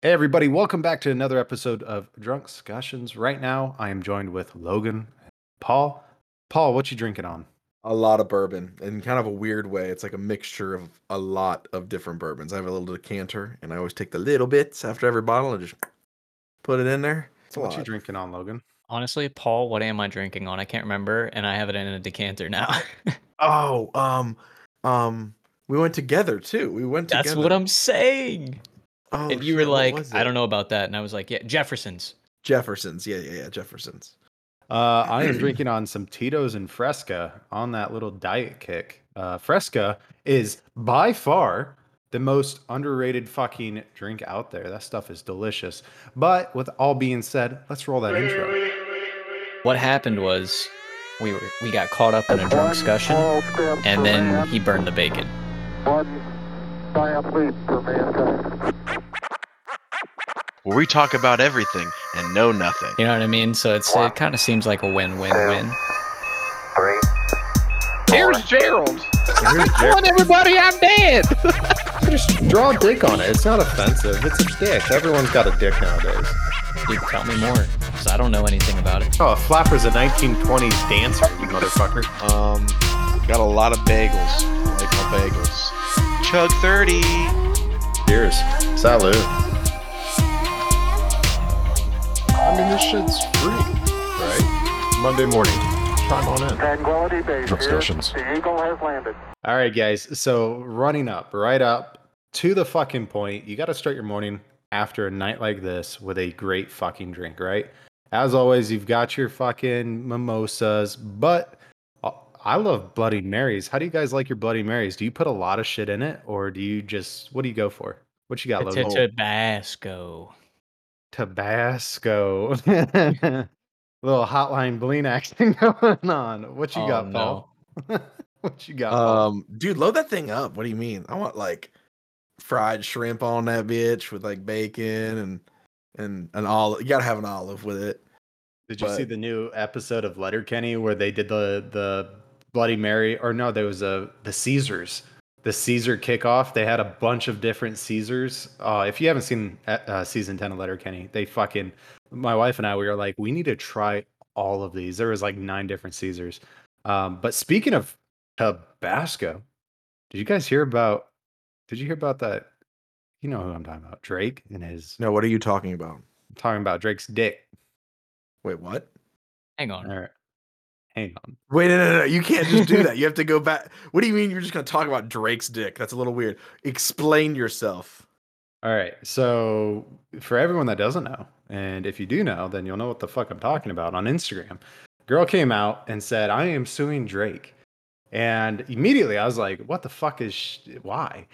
Hey everybody, welcome back to another episode of Drunkscussions. Right now, I am joined with Logan, and Paul. Paul, what you drinking on? A lot of bourbon in kind of a weird way. It's like a mixture of a lot of different bourbons. I have a little decanter, and I always take the little bits after every bottle and just put it in there. It's a What you drinking on, Logan? Honestly, Paul, what am I drinking on? I can't remember, and I have it in a decanter now. Oh, um, um, we went together too. We went together. That's what I'm saying. Oh, and you were shit, what like, I don't know about that, and I was like, yeah, Jefferson's. Jefferson's. Yeah, yeah, yeah. Jefferson's. Uh, I am drinking on some Tito's and Fresca on that little diet kick. Uh, Fresca is by far the most underrated fucking drink out there. That stuff is delicious. But with all being said, let's roll that intro. What happened was we were we got caught up in a drunk discussion, and then he burned the bacon. One giant leap for mankind. Where we talk about everything and know nothing. You know what I mean? So it's it kind of seems like a win-win-win. Three. Here's Gerald. Here's Telling everybody I'm dead. Just draw a dick on it. It's not offensive. It's a dick. Everyone's got a dick nowadays. Dude, tell me more, because I don't know anything about it. Oh, a flapper's a 1920s dancer, you motherfucker. Um, got a lot of bagels. I like my bagels. Chug 30. Cheers. Salud. Mean, this shit's free, right? Monday morning. Chime on in. Tranquility Base here. Discussions. The Eagle has landed. All right, guys. So running up, right up to the fucking point, you got to start your morning after a night like this with a great fucking drink, right? As always, you've got your fucking mimosas, but uh, I love Bloody Marys. How do you guys like your Bloody Marys? Do you put a lot of shit in it, or do you just what do you go for? What you got, Logan? Tabasco. Tabasco. Little hotline bling action going on. What you Oh, got, no. What you got, Paul? Um, dude, load that thing up. What do you mean? I want like fried shrimp on that bitch with like bacon and and an olive. You gotta have an olive with it. Did you see the new episode of Letterkenny where they did the the Bloody Mary? Or no, there was a the Caesars, the Caesar kickoff. They had a bunch of different Caesars. Uh, if you haven't seen uh, uh, season ten of Letterkenny, they fucking my wife and I we were like, we need to try all of these. There was like nine different Caesars. Um, but speaking of Tabasco, did you guys hear about? Did you hear about that? You know who I'm talking about, Drake and his. No, what are you talking about? I'm talking about Drake's dick. Wait, what? Hang on. All right, hang on. Wait, no, no, no. You can't just do that. You have to go back. What do you mean you're just gonna talk about Drake's dick? That's a little weird. Explain yourself. All right. So, for everyone that doesn't know, and if you do know, then you'll know what the fuck I'm talking about on Instagram. Girl came out and said, I am suing Drake. And immediately I was like, what the fuck is, sh- why?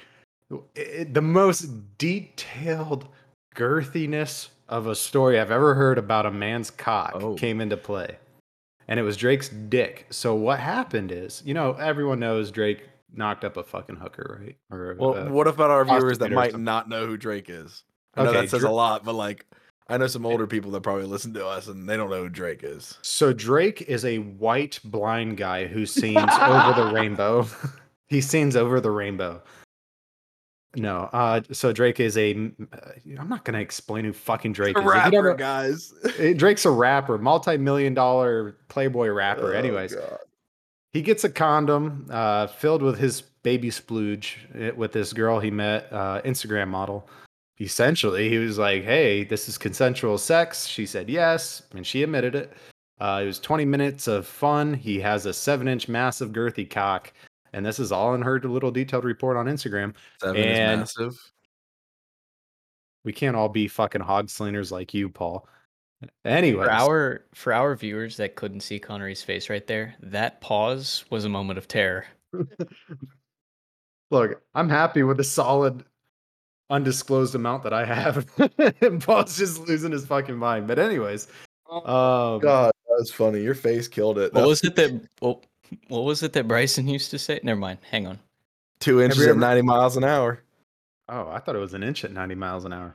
It- the most detailed girthiness of a story I've ever heard about a man's cock Oh. came into play. And it was Drake's dick. So, what happened is, you know, everyone knows Drake knocked up a fucking hooker, right? Or, Well, uh, what about our viewers that might not know who Drake is? I know Okay, that says Dra- a lot, but like, I know some older people that probably listen to us and they don't know who Drake is. So Drake is a white blind guy who sings over the rainbow. he sings over the rainbow. No, uh, so Drake is a. uh, I'm not gonna explain who fucking Drake A is. Rapper, know- guys. eh, Drake's a rapper, multi-million dollar Playboy rapper. Oh, Anyways, God. he gets a condom uh, filled with his baby splooge eh, with this girl he met, uh, Instagram model. Essentially, he was like, "Hey, this is consensual sex." She said yes, and she admitted it. Uh, it was 20 minutes of fun. He has a seven-inch massive girthy cock, and this is all in her little detailed report on Instagram. Seven and- is massive. We can't all be fucking hog slingers like you, Paul. Anyway, For our for our viewers that couldn't see Connery's face right there, that pause was a moment of terror. Look, I'm happy with the solid undisclosed amount that I have. and Paul's just losing his fucking mind. But anyways, um God, that was funny. Your face killed it. What That was it that what, what was it that Bryson used to say? Never mind. Hang on. two inches you at ever- 90 miles an hour. oh, I thought it was an inch at 90 miles an hour.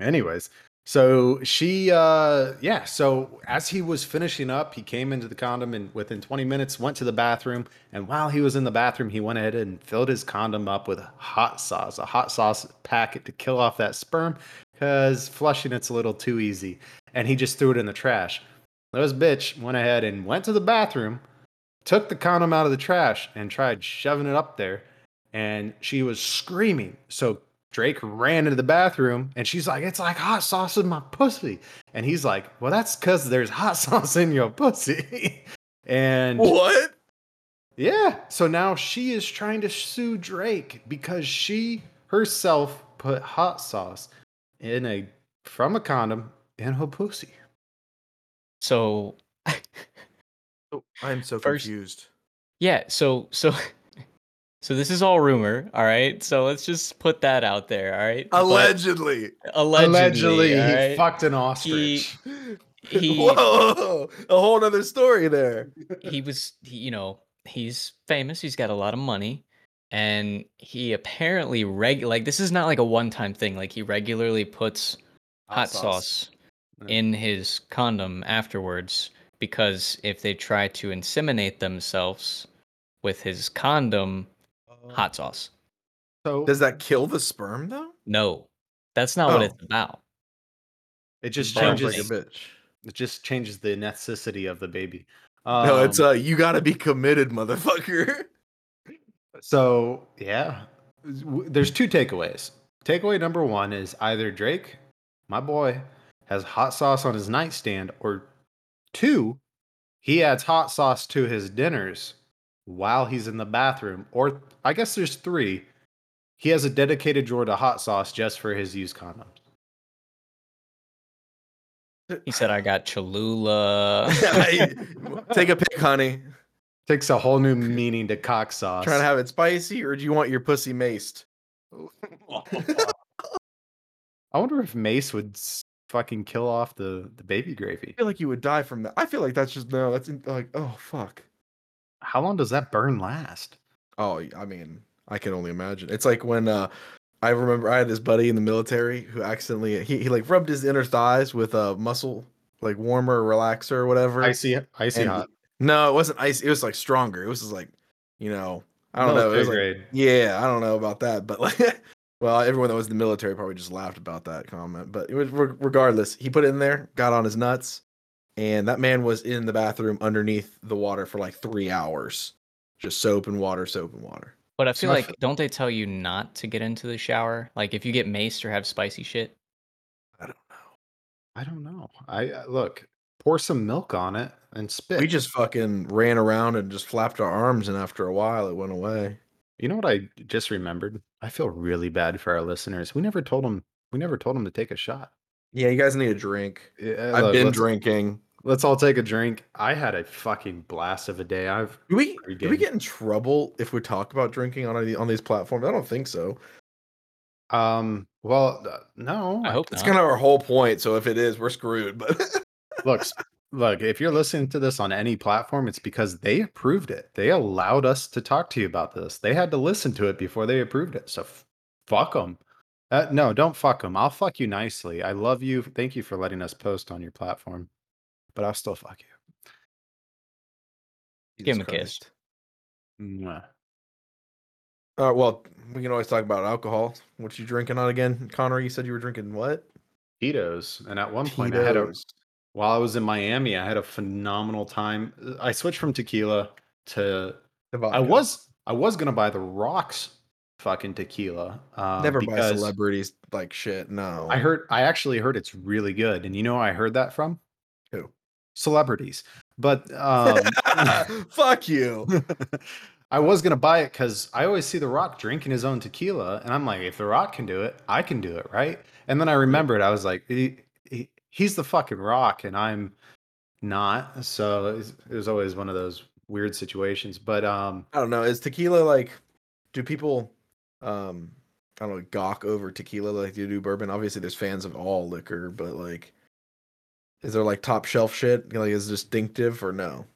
Anyways, So she, uh, yeah. So as he was finishing up, he came into the condom and within 20 minutes went to the bathroom. And while he was in the bathroom, he went ahead and filled his condom up with hot sauce, a hot sauce packet to kill off that sperm because flushing it's a little too easy. And he just threw it in the trash. This bitch went ahead and went to the bathroom, took the condom out of the trash, and tried shoving it up there. And she was screaming. So Drake ran into the bathroom and she's like, It's like hot sauce in my pussy. And he's like, Well, that's because there's hot sauce in your pussy. and What? yeah, so now she is trying to sue Drake because she herself put hot sauce in a from a condom in her pussy. So Oh, I'm so First- confused. yeah, so so so this is all rumor, all right? So let's just put that out there, all right? But- Allegedly. allegedly, he all right? fucked an ostrich. he Whoa, a whole other story there. he was he, you know he's famous he's got a lot of money and he apparently reg like this is not like a one-time thing like he regularly puts hot, sauce, Yeah. in his condom afterwards because if they try to inseminate themselves with his condom hot sauce So Does that kill the sperm though? no that's not what Oh. it's about it just Sounds changes like a bitch. it just changes the necessity of the baby. no, it's Um, uh, you got to be committed, motherfucker. So yeah, there's two takeaways. Takeaway number one is either Drake, my boy, has hot sauce on his nightstand, or two, he adds hot sauce to his dinners while he's in the bathroom. Or I guess there's three. He has a dedicated drawer to hot sauce just for his used condoms. he said i got cholula Take a pic, honey. Takes a whole new meaning to cock sauce. Trying to have it spicy, or do you want your pussy maced? I wonder if Mace would s- fucking kill off the, the baby gravy. I feel like you would die from that. I feel like that's just no. That's in- like oh fuck. How long does that burn last? Oh, I mean, I can only imagine. It's like when uh, I remember I had this buddy in the military who accidentally he, he like rubbed his inner thighs with a muscle like warmer relaxer or whatever. Icy, icy And- hot. No, it wasn't ice. It was like stronger. It was just like, you know, I don't know. It was like, yeah, I don't know about that, but like, well, everyone that was in the military probably just laughed about that comment. But was regardless. He put it in there, got on his nuts, and that man was in the bathroom underneath the water for like three hours, just soap and water, soap and water. but i feel So I like f- don't they tell you not to get into the shower like if you get maced or have spicy shit I don't know. I don't know. I uh, look, pour some milk on it and spit. We just fucking ran around and just flapped our arms, and after a while, it went away. you know what I just remembered? I feel really bad for our listeners. We never told them. We never told them to take a shot. Yeah, you guys need a drink. Yeah, I've look, been let's- drinking. Let's all take a drink. I had a fucking blast of a day. I've Do we Pretty do we get in trouble if we talk about drinking on on these platforms? I don't think so. um. Well, uh, no. i hope It's kind of our whole point. So if it is, we're screwed. But look, s- look. If you're listening to this on any platform, it's because they approved it. They allowed us to talk to you about this. They had to listen to it before they approved it. So f- fuck them. Uh, no, don't fuck them. I'll fuck you nicely. I love you. Thank you for letting us post on your platform, but I'll still fuck you. Give him a kiss. Christ. Mwah. Uh, well, we can always talk about alcohol. What you drinking on again, Connor? You said you were drinking what? Tito's, and at one point I had a Tito's. While I was in Miami, I had a phenomenal time. I switched from tequila to I was I was gonna buy the rocks fucking tequila. Uh, never buy celebrities like shit. No, I heard I actually heard it's really good, and you know who I heard that from Who? celebrities. But um, Fuck you. I was gonna buy it because I always see The Rock drinking his own tequila, and I'm like, if The Rock can do it, I can do it, right? And then I remembered, I was like, he's the fucking Rock, and I'm not. So it was, always one of those weird situations. But um, I don't know. Is tequila like? Do people, um, I don't know, gawk over tequila like they do bourbon? Obviously, there's fans of all liquor, but like, is there like top shelf shit? Like, is it distinctive or no?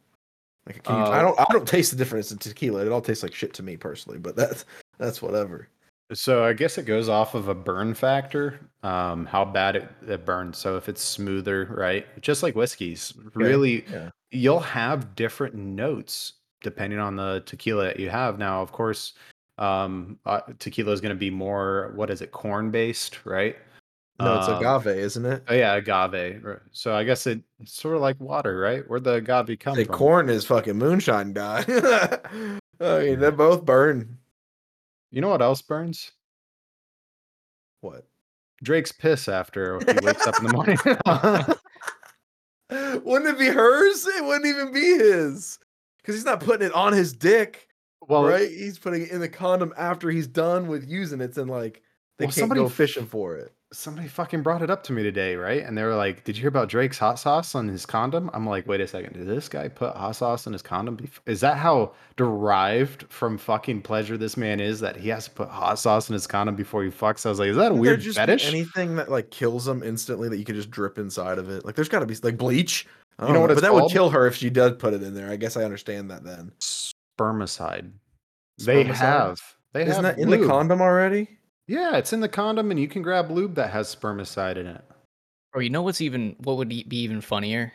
Like, can you, I Uh, don't, I don't taste the difference in tequila. It all tastes like shit to me personally, but that's that's whatever. So I guess it goes off of a burn factor, um, how bad it, it burns. So if it's smoother, right, just like whiskeys, really, yeah. you'll have different notes depending on the tequila that you have. Now, of course, um, uh, tequila is going to be more what is it, corn based, right? No, it's Um, agave, isn't it? Oh yeah, agave. So I guess it, it's sort of like water, right? Where the agave come Say from? corn is fucking moonshine guy. I mean, they both burn. You know what else burns? What? Drake's piss after he wakes up in the morning. wouldn't it be hers? It wouldn't even be his. Because he's not putting it on his dick, well, right? He's putting it in the condom after he's done with using it, and like they Well, can't somebody go fishing for it. Somebody fucking brought it up to me today, right? And they were like, "Did you hear about Drake's hot sauce on his condom?" I'm like, "Wait a second. Did this guy put hot sauce on his condom? Is that how derived from fucking pleasure this man is that he has to put hot sauce in his condom before he fucks?" I was like, "Is that a weird just fetish?" anything that like kills them instantly that you could just drip inside of it? Like, there's got to be like bleach. You don't know what but that would kill her if she does put it in there. I guess I understand that then. Spermicide. They have. They Isn't have that in the condom already? Yeah, it's in the condom, and you can grab lube that has spermicide in it. Or you know what's even what would be even funnier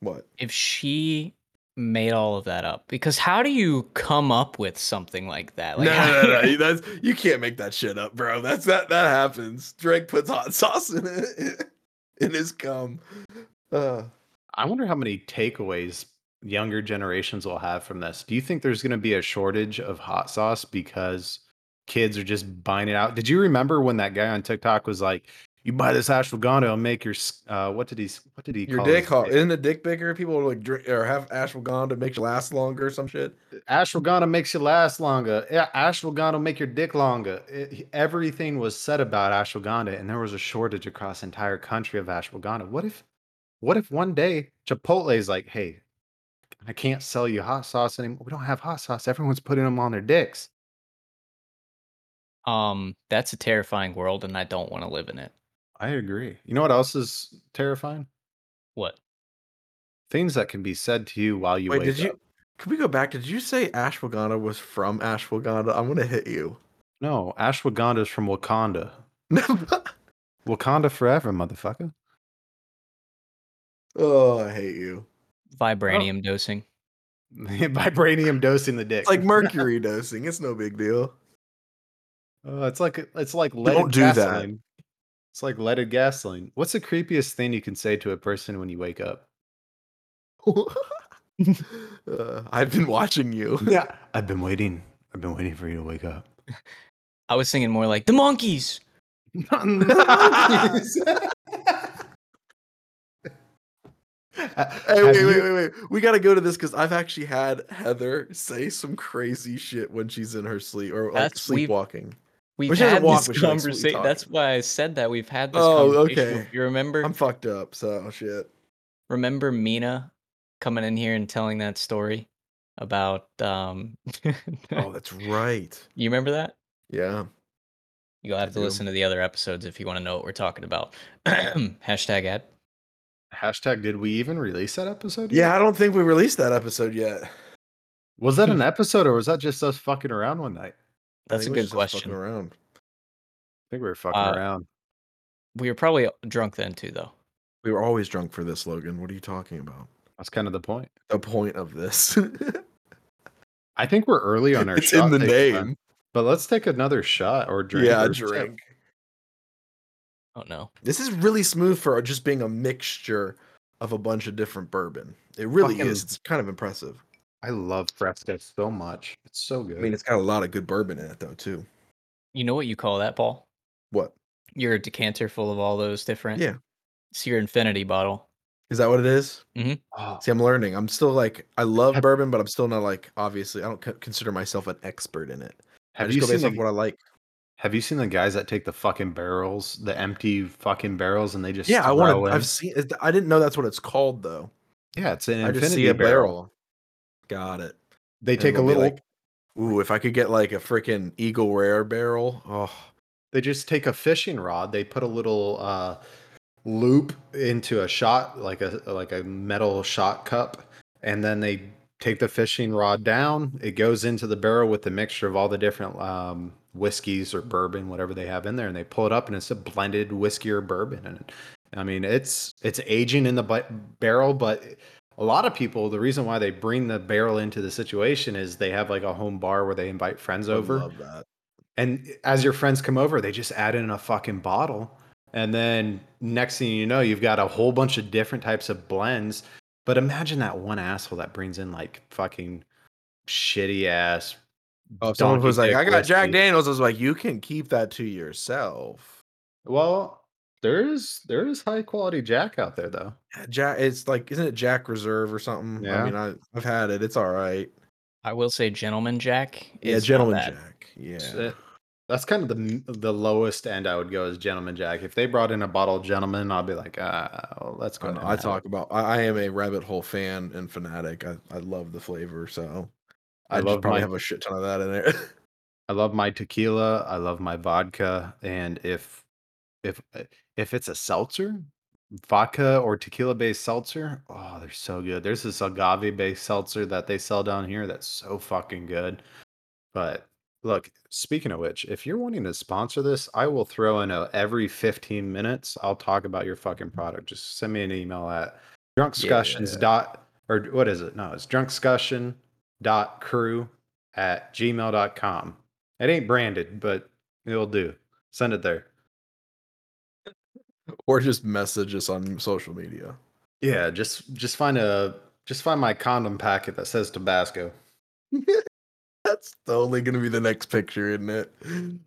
What? if she made all of that up? Because how do you come up with something like that? Like, no, no, no, no. That's you can't make that shit up, bro. That's that that happens. Drake puts hot sauce in it in his cum. Uh, I wonder how many takeaways younger generations will have from this. Do you think there's going to be a shortage of hot sauce because kids are just buying it out? Did you remember when that guy on TikTok was like, "You buy this ashwagandha, it'll make your uh, what did he what did he your call dick dick? Isn't a dick bigger? People are like drink or have ashwagandha makes you last longer or some shit. ashwagandha makes you last longer. Yeah, ashwagandha will make your dick longer. It- everything was said about ashwagandha, and there was a shortage across the entire country of ashwagandha. What if, what if one day Chipotle is like, "Hey, I can't sell you hot sauce anymore. We don't have hot sauce. Everyone's putting them on their dicks." Um, that's a terrifying world, and I don't want to live in it. I agree. You know what else is terrifying? What? Things that can be said to you while you Wait, wake did you? up. Could we go back? Did you say ashwagandha was from ashwagandha? I'm gonna hit you. No, ashwagandha is from Wakanda. Wakanda forever, motherfucker. oh, I hate you. Vibranium dosing. Vibranium dosing the dick. It's like mercury dosing. It's no big deal. Uh, it's like it's like leaded Don't do that. gasoline. It's like leaded gasoline. What's the creepiest thing you can say to a person when you wake up? uh, I've been watching you. Yeah, I've been waiting. I've been waiting for you to wake up. I was thinking more like the monkeys. Hey, wait, wait, wait, wait. We got to go to this because I've actually had Heather say some crazy shit when she's in her sleep or like That's- we've- sleepwalking. We've she doesn't had walk, this but she likes sweet conversation. That's why I said that we've had this Oh, conversation. okay. You remember? I'm fucked up. So shit. remember Mina coming in here and telling that story about um Oh, that's right. you remember that? Yeah. You'll have I to do. listen to the other episodes if you want to know what we're talking about. Hashtag ad. Hashtag did we even release that episode? Yeah. I don't think we released that episode yet. Was that an episode or was that just us fucking around one night? I That's a think it was good just us fucking question. Around. I think we were fucking Uh, around. We were probably drunk then too, though. We were always drunk for this, Logan. What are you talking about? That's kind of the point. The point of this. I think we're early on our it's shot in the taking time, name. But let's take another shot or drink. yeah, or sip. drink. Oh no. This is really smooth for just being a mixture of a bunch of different bourbon. It really Fucking- is. It's kind of impressive. I love Fresca so much. It's so good. I mean, it's got a lot of good bourbon in it, though, too. You know what you call that, Paul? What? Your decanter full of all those different. Yeah. It's your infinity bottle. Is that what it is? Mm-hmm. Oh, See, I'm learning. I'm still like, I love Have- bourbon, but I'm still not like, obviously, I don't c- consider myself an expert in it. I have just you go seen based off the, what I like. Have you seen the guys that take the fucking barrels, the empty fucking barrels, and they just Yeah, I want to. I've seen. I didn't know that's what it's called, though. Yeah, it's an I infinity just see a barrel. barrel. Got it. They And take a little. like- Ooh, if I could get like a freaking Eagle Rare barrel. Oh, they just take a fishing rod. They put a little uh, loop into a shot, like a like a metal shot cup, and then they take the fishing rod down. It goes into the barrel with the mixture of all the different um, whiskeys or bourbon, whatever they have in there, and they pull it up and it's a blended whiskey or bourbon. And I mean, it's it's aging in the bu- barrel, but a lot of people, the reason why they bring the barrel into the situation is they have like a home bar where they invite friends I over. love that. And as your friends come over, they just add in a fucking bottle. And then next thing you know, you've got a whole bunch of different types of blends. But imagine that one asshole that brings in like fucking shitty ass. Oh, if someone donkey was like, dick "I got Jack. Daniels," I was like, "You can keep that to yourself." Well, there is there is high quality Jack out there though. Jack, it's like, isn't it Jack Reserve or something? Yeah. I mean, I, I've had it. It's all right. I will say, Gentleman Jack. Yeah, is not Gentleman bad. Jack. Yeah. It's, uh, That's kind of the the lowest end I would go is Gentleman Jack. If they brought in a bottle of Gentleman, I'll be like, ah, well, let's go. I, ahead know, and I talk about. I, I am a rabbit hole fan and fanatic. I, I love the flavor, so I I, just love probably my- have a shit ton of that in there. I love my tequila. I love my vodka, and if if uh, if it's a seltzer, vodka or tequila based seltzer, oh, they're so good. There's this agave based seltzer that they sell down here that's so fucking good. But look, speaking of which, if you're wanting to sponsor this, I will throw in a every 15 minutes. I'll talk about your fucking product. Just send me an email at drunkscussions dot or what is it? No, it's drunkscussion dot crew at gmail.com. It ain't branded, but it'll do. Send it there. or just message us on social media. Yeah, just just find a just find my condom packet that says Tabasco. That's totally gonna be the next picture, isn't it?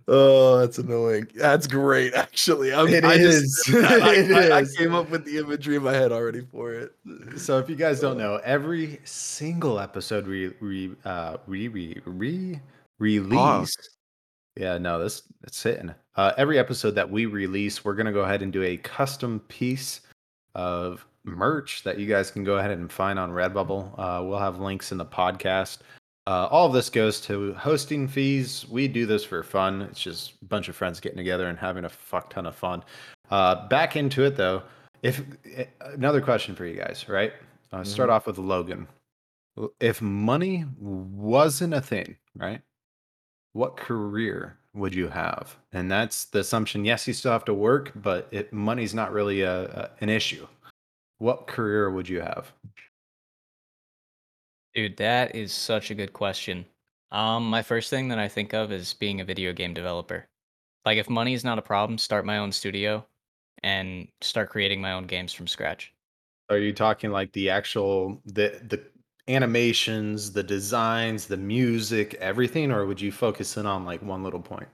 Oh, that's annoying. That's great, actually. I'm, It I just- I, It I- I came up with the imagery in my head already for it. So if you guys don't know, every single episode we re uh re re re release. Yeah, no, this it's hitting. Uh, every episode that we release, we're gonna go ahead and do a custom piece of merch that you guys can go ahead and find on Redbubble. Uh, we'll have links in the podcast. Uh, all of this goes to hosting fees. We do this for fun. It's just a bunch of friends getting together and having a fuck ton of fun. Uh, back into it though. If eh, another question for you guys, right? Uh, Start off with Logan. If money wasn't a thing, right? What career would you have? And that's the assumption. Yes, you still have to work, but it, money's not really a, a, an issue. What career would you have? Dude, that is such a good question. Um, my first thing that I think of is being a video game developer. Like, if money is not a problem, start my own studio and start creating my own games from scratch. Are you talking like the actual the the animations, the designs, the music, everything, or would you focus in on like one little point?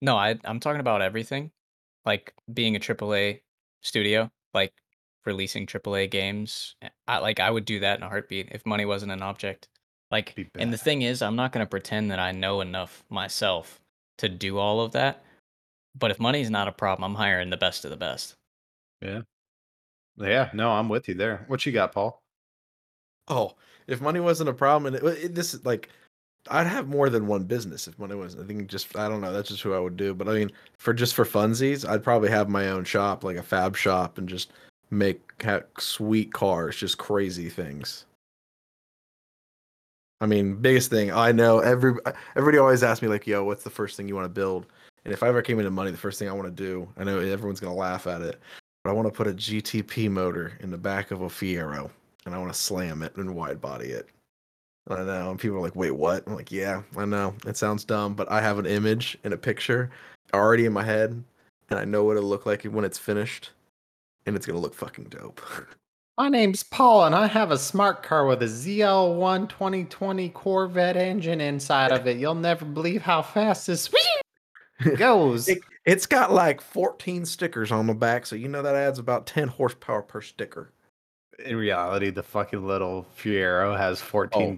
No, I, I'm talking about everything. Like being a AAA studio, like releasing AAA games. eh, I like I would do that in a heartbeat if money wasn't an object. Like, and the thing is, I'm not gonna pretend that I know enough myself to do all of that. But if money's not a problem, I'm hiring the best of the best. Yeah. Yeah, no, I'm with you there. What you got, Paul? Oh, if money wasn't a problem, and it, it, this is like, I'd have more than one business if money wasn't. I think just I don't know. That's just who I would do. But I mean, for just for funsies, I'd probably have my own shop, like a fab shop, and just make sweet cars, just crazy things. I mean, biggest thing I know. Every everybody always asks me like, "Yo, what's the first thing you want to build?" And if I ever came into money, the first thing I want to do, I know everyone's gonna laugh at it, but I want to put a GTP motor in the back of a Fiero, and I want to slam it and wide body it. I know, and people are like, "Wait, what?" I'm like, "Yeah, I know. It sounds dumb, but I have an image and a picture already in my head, and I know what it'll look like when it's finished, and it's gonna look fucking dope." My name's Paul, and I have a smart car with a ZL1 2020 Corvette engine inside of it. You'll never believe how fast this goes. It- it's got like 14 stickers on the back, so you know that adds about 10 horsepower per sticker. In reality, the fucking little Fiero has oh,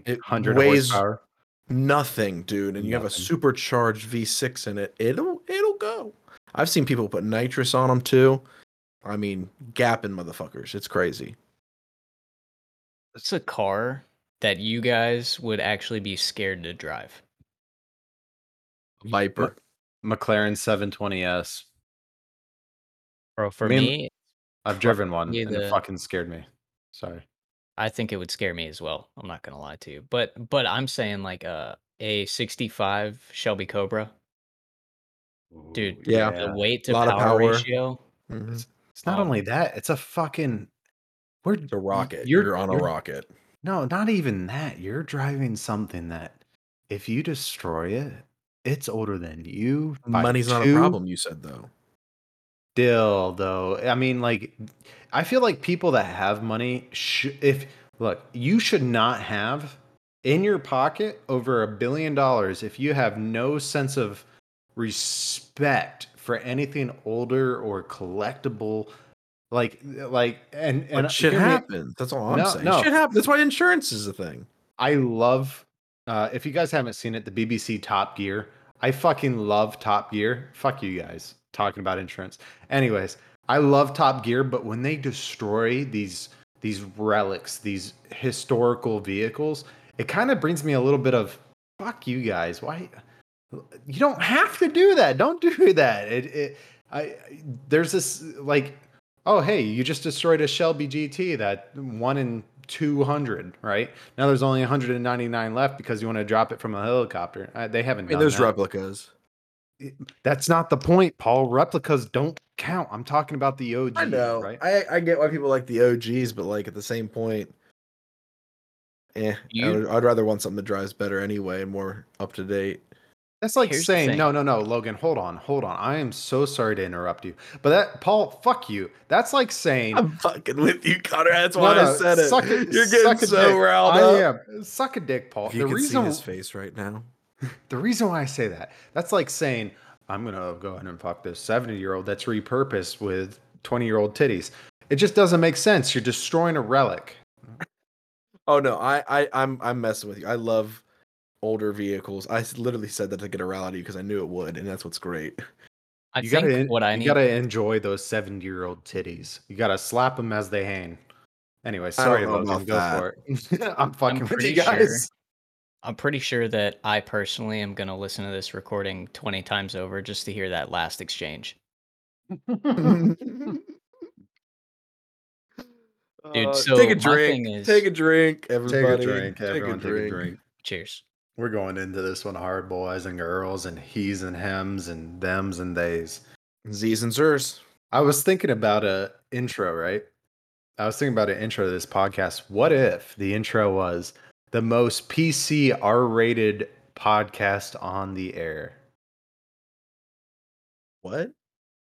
it 1400 weighs- horsepower. Nothing, dude, and you have a supercharged V6 in it. It'll it'll go. I've seen people put nitrous on them too. I mean, gapping motherfuckers. It's crazy. It's a car that you guys would actually be scared to drive. Viper. McLaren 720S. Bro, for Me and- me, I've driven one, me and it fucking scared me. Sorry. I think it would scare me as well. I'm not gonna lie to you, but but I'm saying like a a '65 Shelby Cobra Dude, Ooh, Yeah. the weight to Lot power, of power. ratio. Mhm. It's not Um, only that; it's a fucking. We're It's a rocket. You're, You're, on a you're- rocket. No, not even that. You're driving something that, if you destroy it, it's older than you. by Money's not a two problem. You said though. Still, though, I mean, like, I feel like people that have money, sh- if look, you should not have in your pocket over a billion dollars if you have no sense of respect for anything older or collectible. Like, like, and and shit happens. That's all I'm No, saying. no. Shit happens. That's why insurance is a thing. I love uh if you guys haven't seen it, the BBC Top Gear. I fucking love Top Gear. Fuck you guys talking about insurance. Anyways, I love Top Gear, but when they destroy these these relics, these historical vehicles, it kind of brings me a little bit of fuck you guys. Why you don't have to do that. Don't do that. It, it I I- there's this like oh hey, you just destroyed a Shelby GT that one in 200, right? Now there's only 199 left because you want to drop it from a helicopter. Uh, they haven't I mean, there's that. replicas. That's not the point, Paul. Replicas don't count. I'm talking about the OG, I know. right? I, I get why people like the OGs, but like at the same point, eh. I You- would, I'd rather want something that drives better anyway, and more up to date. That's like Here's saying no, no, no, Logan. Hold on, hold on. I am so sorry to interrupt you, but that Paul, fuck you. That's like saying I'm fucking with you, Connor. That's No, why no, I said it. suck it- You're getting a so dick. riled I up. am. Suck a dick, Paul. If you the could reason see his face right now. The reason why I say that, that's like saying, I'm going to go ahead and fuck this 70 year old that's repurposed with 20 year old titties. It just doesn't make sense. You're destroying a relic. Oh no, I, I I'm I'm messing with you. I love older vehicles. I literally said that to get a rile out of you because I knew it would, and that's what's great. I you think gotta, what I need. you need. gotta enjoy those 70 year old titties. You gotta slap them as they hang. Anyway, sorry, know Logan. about Go that. for it. I'm fucking with pretty you guys. I'm pretty sure that I personally am gonna listen to this recording 20 times over just to hear that last exchange. Dude, Uh, so take a drink. is- Take a drink, everybody. Take a everybody. drink, Take everyone. Take a drink. Cheers. We're going into this one hard, boys and girls, and he's and hems and thems and theys. Z's and Zers. I was thinking about a intro, right? I was thinking about an intro to this podcast. What if the intro was the most PC R-rated podcast on the air? What?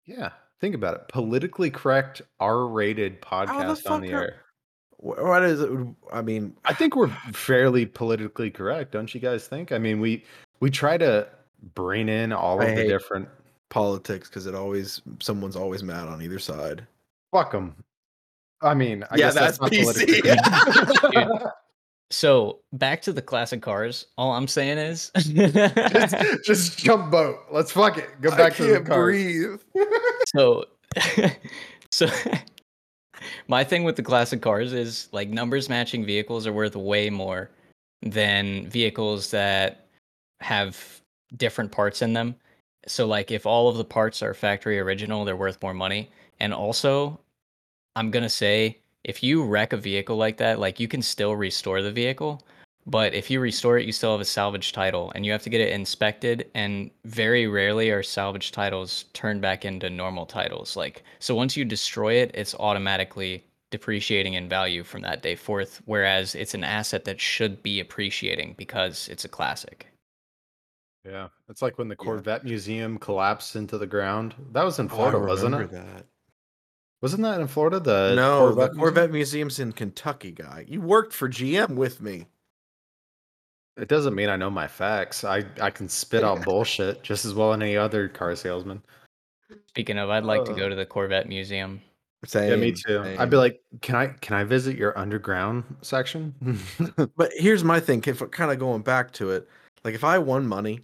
Yeah, think about it. Politically correct R-rated podcast on the are- air. What is it? I mean, I think we're fairly politically correct, don't you guys think? I mean, we we try to bring in all I of the different politics because it always someone's always mad on either side. fuck them. I mean, I Yeah, guess that's, that's not PC. politically. So back to the classic cars. All I'm saying is just, just jump boat. Let's fuck it. Go back to the car. breathe. so so my thing with the classic cars is like numbers matching vehicles are worth way more than vehicles that have different parts in them so like if all of the parts are factory original they're worth more money and also i'm going to say if you wreck a vehicle like that like you can still restore the vehicle but if you restore it you still have a salvage title and you have to get it inspected and very rarely are salvage titles turned back into normal titles like so once you destroy it it's automatically depreciating in value from that day forth whereas it's an asset that should be appreciating because it's a classic Yeah, it's like when the Yeah. Corvette Museum collapsed into the ground. That was in Oh, I Florida, wasn't it? that. Wasn't that in Florida? The no, Corvette the Museum? Museum's in Kentucky, guy. You worked for GM with me. It doesn't mean I know my facts. I I can spit out bullshit just as well as any other car salesman. speaking of i'd like to Uh, go to the corvette museum Same, yeah, me too. I'd be like, can I can I visit your underground section? But here's my thing. If kind of going back to it, like if I won money,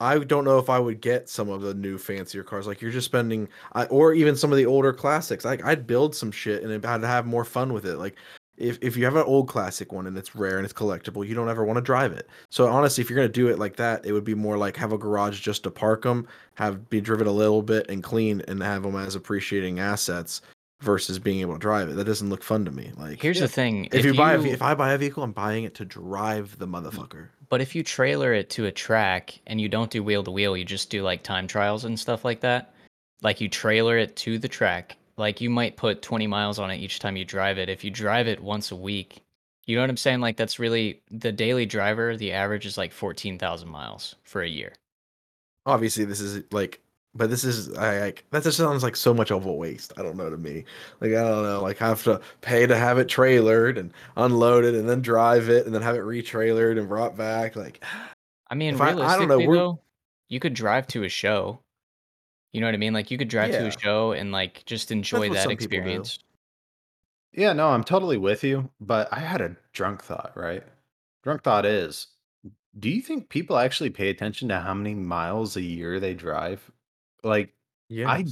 I don't know if I would get some of the new fancier cars. Like you're just spending, I, or even some of the older classics. Like I'd build some shit and I'd have more fun with it. Like if if you have an old classic one and it's rare and it's collectible, you don't ever want to drive it. So honestly, if you're gonna do it like that, it would be more like have a garage just to park them, have be driven a little bit and clean, and have them as appreciating assets. Versus being able to drive it. That doesn't look fun to me. Like Here's the thing: if, you, buy a, ve- if I buy a vehicle, I'm buying it to drive the motherfucker. But if you trailer it to a track and you don't do wheel to wheel, you just do like time trials and stuff like that. Like you trailer it to the track. Like you might put 20 miles on it each time you drive it. If you drive it once a week, you know what I'm saying? Like that's really the daily driver, the average is like 14,000 miles for a year. Obviously, this is like, but this is I like that just sounds like so much of a waste. I don't know to me. Like I don't know. Like I have to pay to have it trailered and unloaded and then drive it and then have it retrailered and brought back. Like I mean, If I- I don't know, though, you could drive to a show. You know what I mean? Like you could drive to a show and like just enjoy that some people do. experience. Yeah, no, I'm totally with you. But I had a drunk thought, right? Drunk thought is do you think people actually pay attention to how many miles a year they drive? Like, yeah, I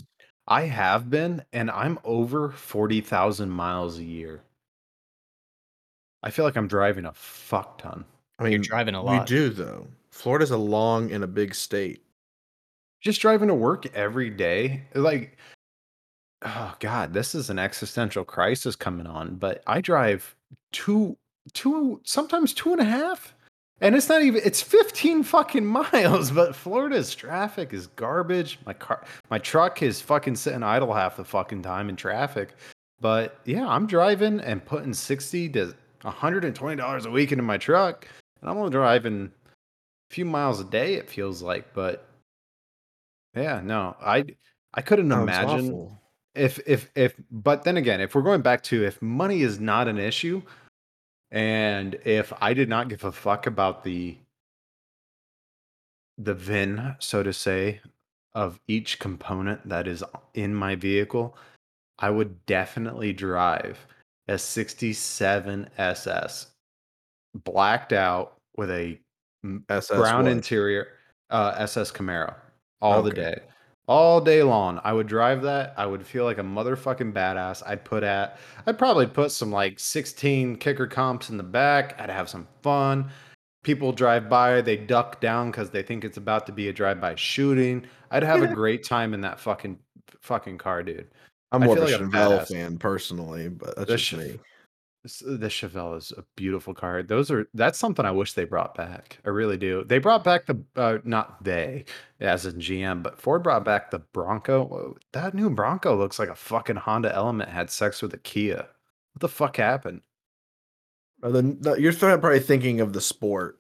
I have been, and I'm over 40,000 miles a year. I feel like I'm driving a fuck ton. I mean, You're driving a lot. we lot. do though. Florida's a long and a big state. Just driving to work every day. Like, oh God, this is an existential crisis coming on. But I drive two, two, sometimes two and a half. And it's not even, it's 15 fucking miles, but Florida's traffic is garbage. My car, my truck is fucking sitting idle half the fucking time in traffic. But yeah, I'm driving and putting 60 to $120 a week into my truck. And I'm only driving a few miles a day, it feels like. But yeah, no, I, I couldn't oh, Sounds imagine awful. if if if but then again if we're going back to if money is not an issue and if i did not give a fuck about the the vin so to say of each component that is in my vehicle i would definitely drive a 67 ss blacked out with a SS brown what? interior uh ss camaro all the day all day long. I would drive that. I would feel like a motherfucking badass. I'd put at i'd probably put some like 16 kicker comps in the back. I'd have some fun. People drive by they duck down because they think it's about to be a drive-by shooting. I'd have a great time in that fucking fucking car dude. I'm I more of a like Chevelle fan personally, but that's The just me. S- The Chevelle is a beautiful car. Those are that's something I wish they brought back. I really do. They brought back the uh, not they as in GM, but Ford brought back the Bronco. Whoa, That new Bronco looks like a fucking Honda Element had sex with a Kia. What the fuck happened? Uh, the, the, you're probably thinking of the sport.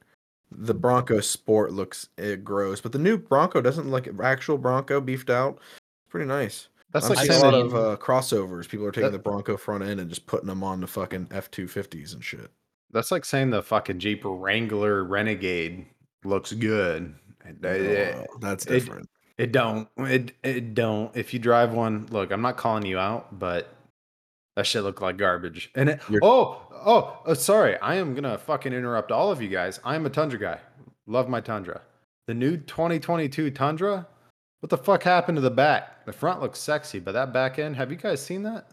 The Bronco Sport looks uh, gross, but the new Bronco doesn't look actual Bronco beefed out. It's pretty nice. That's I'm like seeing a lot of uh, crossovers. People are taking That- the Bronco front end and just putting them on the fucking F two fifties and shit. that's like saying the fucking Jeep Wrangler Renegade looks good. It, it- Oh, that's different. It don't. It it don't. If you drive one, look, I'm not calling you out, but that shit look like garbage. And it, You're- oh, oh, oh, sorry. I am gonna fucking interrupt all of you guys. I'm a Tundra guy. Love my Tundra. The new 2022 Tundra. What the fuck happened to the back? The front looks sexy, but that back end, have you guys seen that?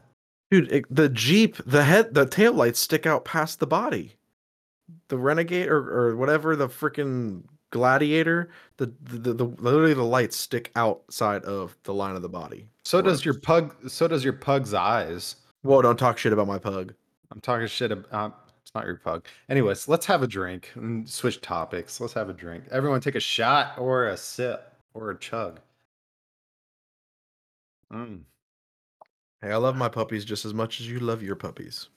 Dude, it, the Jeep, the head, the tail lights stick out past the body. The Renegade or, or whatever, the freaking Gladiator, the, the, the, the literally the lights stick outside of the line of the body. So does your pug. So does your pug's eyes. Whoa, don't talk shit about my pug. I'm talking shit about. Um, it's not your pug. Anyways, let's have a drink and switch topics. Let's have a drink. Everyone, take a shot or a sip or a chug. Mm, Hey, I love my puppies just as much as you love your puppies.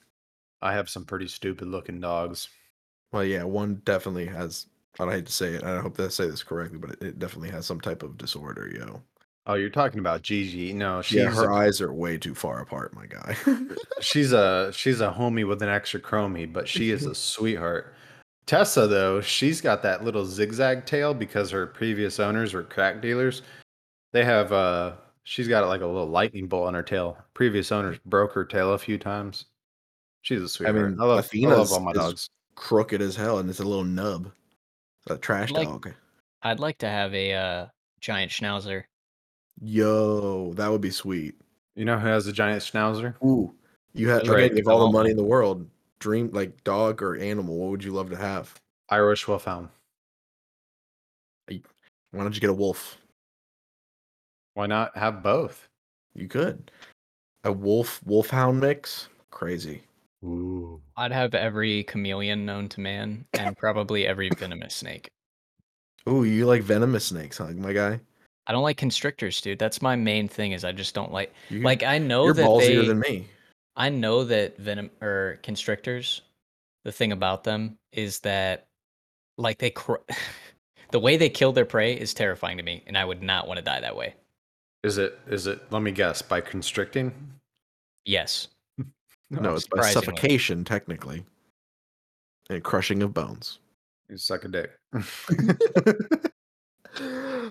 I have some pretty stupid looking dogs. Well, yeah, one definitely has. I don't hate to say it. I hope that I say this correctly, but it, it definitely has some type of disorder, yo. Oh, you're talking about Gigi? No, she's yeah, her a, eyes are way too far apart, my guy. she's a she's a homie with an extra chromie, but she is a sweetheart. Tessa though, she's got that little zigzag tail because her previous owners were crack dealers. They have uh she's got like a little lightning bolt on her tail. Previous owners broke her tail a few times. She's a sweetheart. mean, I love, I love all my is dogs. crooked as hell, and it's a little nub. A trash Like- dog. I'd like to have a uh, giant schnauzer. Yo, that would be sweet. You know who has a giant schnauzer? Ooh, you had Drake, okay, if all the money in the world, dream like dog or animal. What would you love to have? Irish Wolfhound. Why don't you get a wolf? Why not have both? You could. a wolf wolfhound mix. Crazy. Ooh. I'd have every chameleon known to man and probably every venomous snake. Ooh, you like venomous snakes, huh, my guy? I don't like constrictors, dude. That's my main thing. Is I just don't like. You, Like I know you're that ballsier they. than me. I know that venom or constrictors. The thing about them is that, like they, cr- the way they kill their prey is terrifying to me, and I would not want to die that way. Is it? Is it? Let me guess. By constricting? Yes. No, it's by surprisingly. suffocation, technically, and crushing of bones. You suck a dick.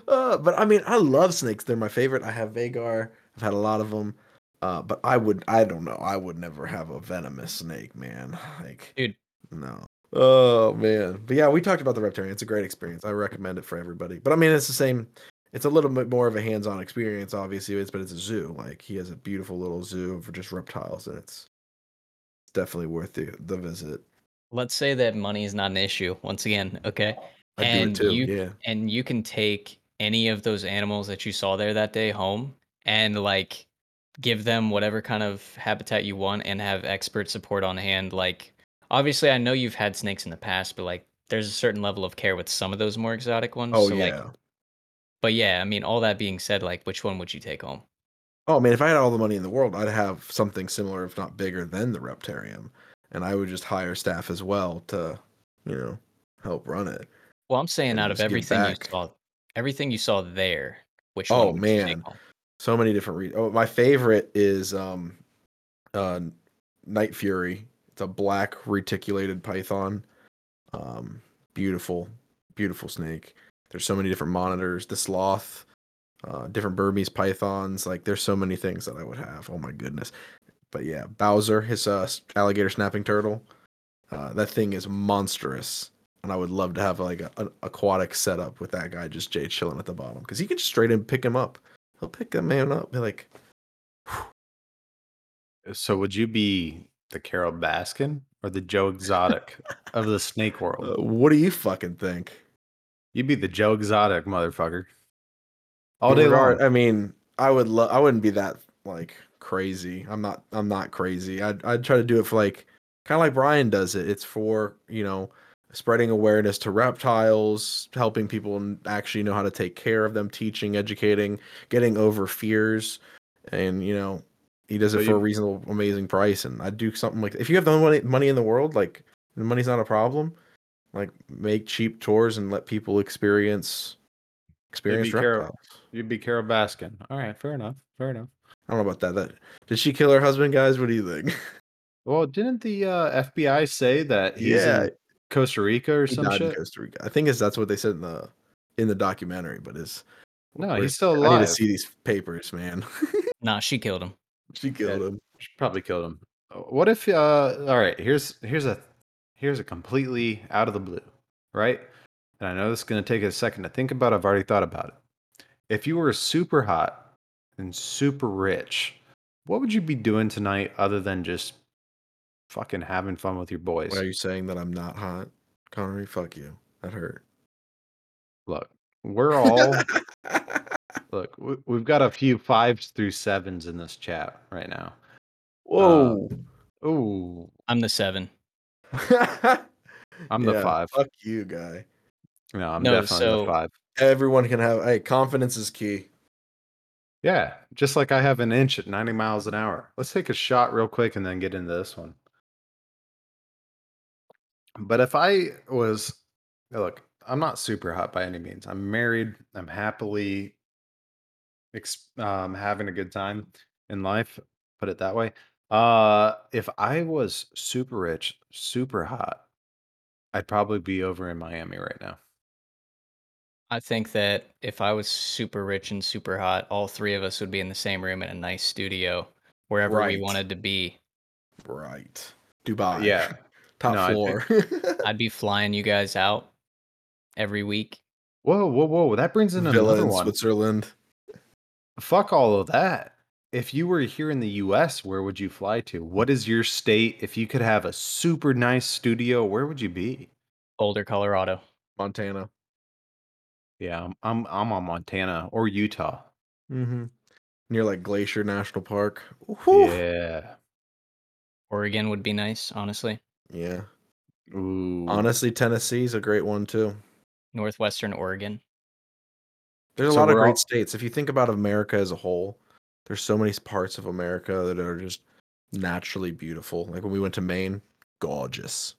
uh, but I mean, I love snakes. They're my favorite. I have Vagar. I've had a lot of them. Uh, but I would, I don't know. I would never have a venomous snake, man. Like, Dude. no. Oh man. But yeah, we talked about the Reptarian. It's a great experience. I recommend it for everybody. But I mean, it's the same. It's a little bit more of a hands-on experience, obviously. It's but it's a zoo. Like he has a beautiful little zoo for just reptiles, and it's it's definitely worth the the visit. Let's say that money is not an issue. Once again, okay. I And too. you- yeah. and you can take any of those animals that you saw there that day home and like give them whatever kind of habitat you want and have expert support on hand like obviously i know you've had snakes in the past but like there's a certain level of care with some of those more exotic ones Oh so yeah. like but yeah i mean all that being said like which one would you take home Oh man, if I had all the money in the world, I'd have something similar, if not bigger, than the Reptarium, and I would just hire staff as well to, you know, help run it. well i'm saying out of everything you saw everything you saw there which Oh, one would you take man. So many different. Re- oh, my favorite is um, uh, Night Fury. It's a black reticulated python. Um, beautiful, beautiful snake. There's so many different monitors. The sloth, uh, different Burmese pythons. Like there's so many things that I would have. Oh my goodness. But yeah, Bowser, his uh, alligator snapping turtle. Uh, that thing is monstrous, and I would love to have like a, an aquatic setup with that guy just Jay chilling at the bottom because he could just straight in pick him up. He'll pick that man up. Be like, so would you be the Carole Baskin or the Joe Exotic of the snake world? uh, what do you fucking think? You'd be the Joe Exotic, motherfucker. All day long. I mean, I would love. I wouldn't be that like crazy. I'm not. I'm not crazy. I'd I'd try to do it for like kind of like Brian does it. It's for you know spreading awareness to reptiles, helping people actually know how to take care of them, teaching, educating, getting over fears, and you know he does it for you- a reasonable, amazing price. And I'd do something like if you have the money money in the world, like the money's not a problem. Like make cheap tours and let people experience experience Carol- reptiles. You'd be Carole Baskin. All right, fair enough. Fair enough. I don't know about that. That did she kill her husband, guys? What do you think? Well, didn't the uh, FBI say that he's Yeah, in Costa Rica or he some died in shit? Costa Rica. I think it's, that's what they said in the in the documentary. But is No, he's still alive. I need to see these papers, man. nah she killed him she killed Yeah. him. She probably killed him. What if uh all right, here's here's a here's a completely out of the blue, right? And I know this is gonna take a second to think about. I've already thought about it. If you were super hot and super rich, what would you be doing tonight other than just fucking having fun with your boys? Why are you saying that I'm not hot, Connery? Fuck you. That hurt. Look, we're all look, we, we've got a few fives through sevens in this chat right now. Whoa. Um, ooh, i'm the seven I'm the Yeah, five. Fuck you, guy. No, I'm No, definitely so- the five. Everyone can have. Hey, confidence is key. Yeah, just like I have an inch at 90 miles an hour. Let's take a shot real quick and then get into this one. But if I was, look, I'm not super hot by any means. I'm married. I'm happily ex- um, having a good time in life. Put it that way. Uh, if I was super rich, super hot, I'd probably be over in Miami right now. I think that if I was super rich and super hot, all three of us would be in the same room in a nice studio wherever Right. we wanted to be. Right. Dubai. Yeah. Top No, I floor. I'd be flying you guys out every week. Whoa, whoa, whoa! That brings in Villa another in one. Switzerland. Fuck all of that. If you were here in the US, where would you fly to? What is your state? If you could have a super nice studio, where would you be? Boulder, Colorado. Montana. Yeah, I'm I'm, I'm on Montana or Utah. Mm-hmm. near like Glacier National Park. Whew. Yeah. Oregon would be nice, honestly. Yeah. Ooh. Honestly, Tennessee's a great one too. Northwestern Oregon. There's a So lot of great all- states. If you think about America as a whole, there's so many parts of America that are just naturally beautiful. Like when we went to Maine, gorgeous.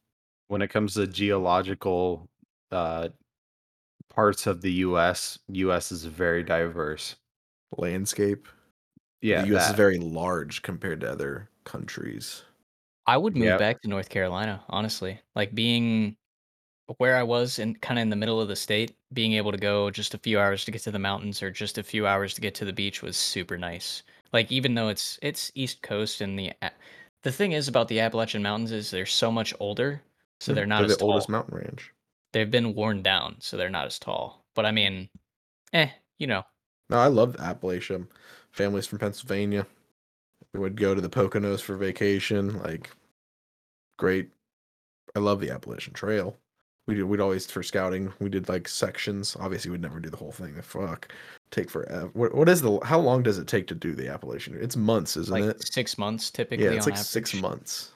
when it comes to geological uh, parts of the U.S., U.S. is a very diverse. Landscape. Yeah, the US is very large compared to other countries. I would move Yep. back to North Carolina, honestly. Like being where I was in kind of in the middle of the state, being able to go just a few hours to get to the mountains or just a few hours to get to the beach was super nice. Like even though it's it's East Coast and the A- the thing is about the Appalachian Mountains is they're so much older, so they're not they're as the oldest mountain range. They've been worn down, so they're not as tall. But I mean, eh, you know, No, I love Appalachia. Families from Pennsylvania. We would go to the Poconos for vacation. Like, great. I love the Appalachian Trail. We did, we'd always for scouting. We did like sections. Obviously, we'd never do the whole thing. The fuck take forever. What what is the how long does it take to do the Appalachian? It's months, isn't like it? six months typically. Yeah, it's on like six months.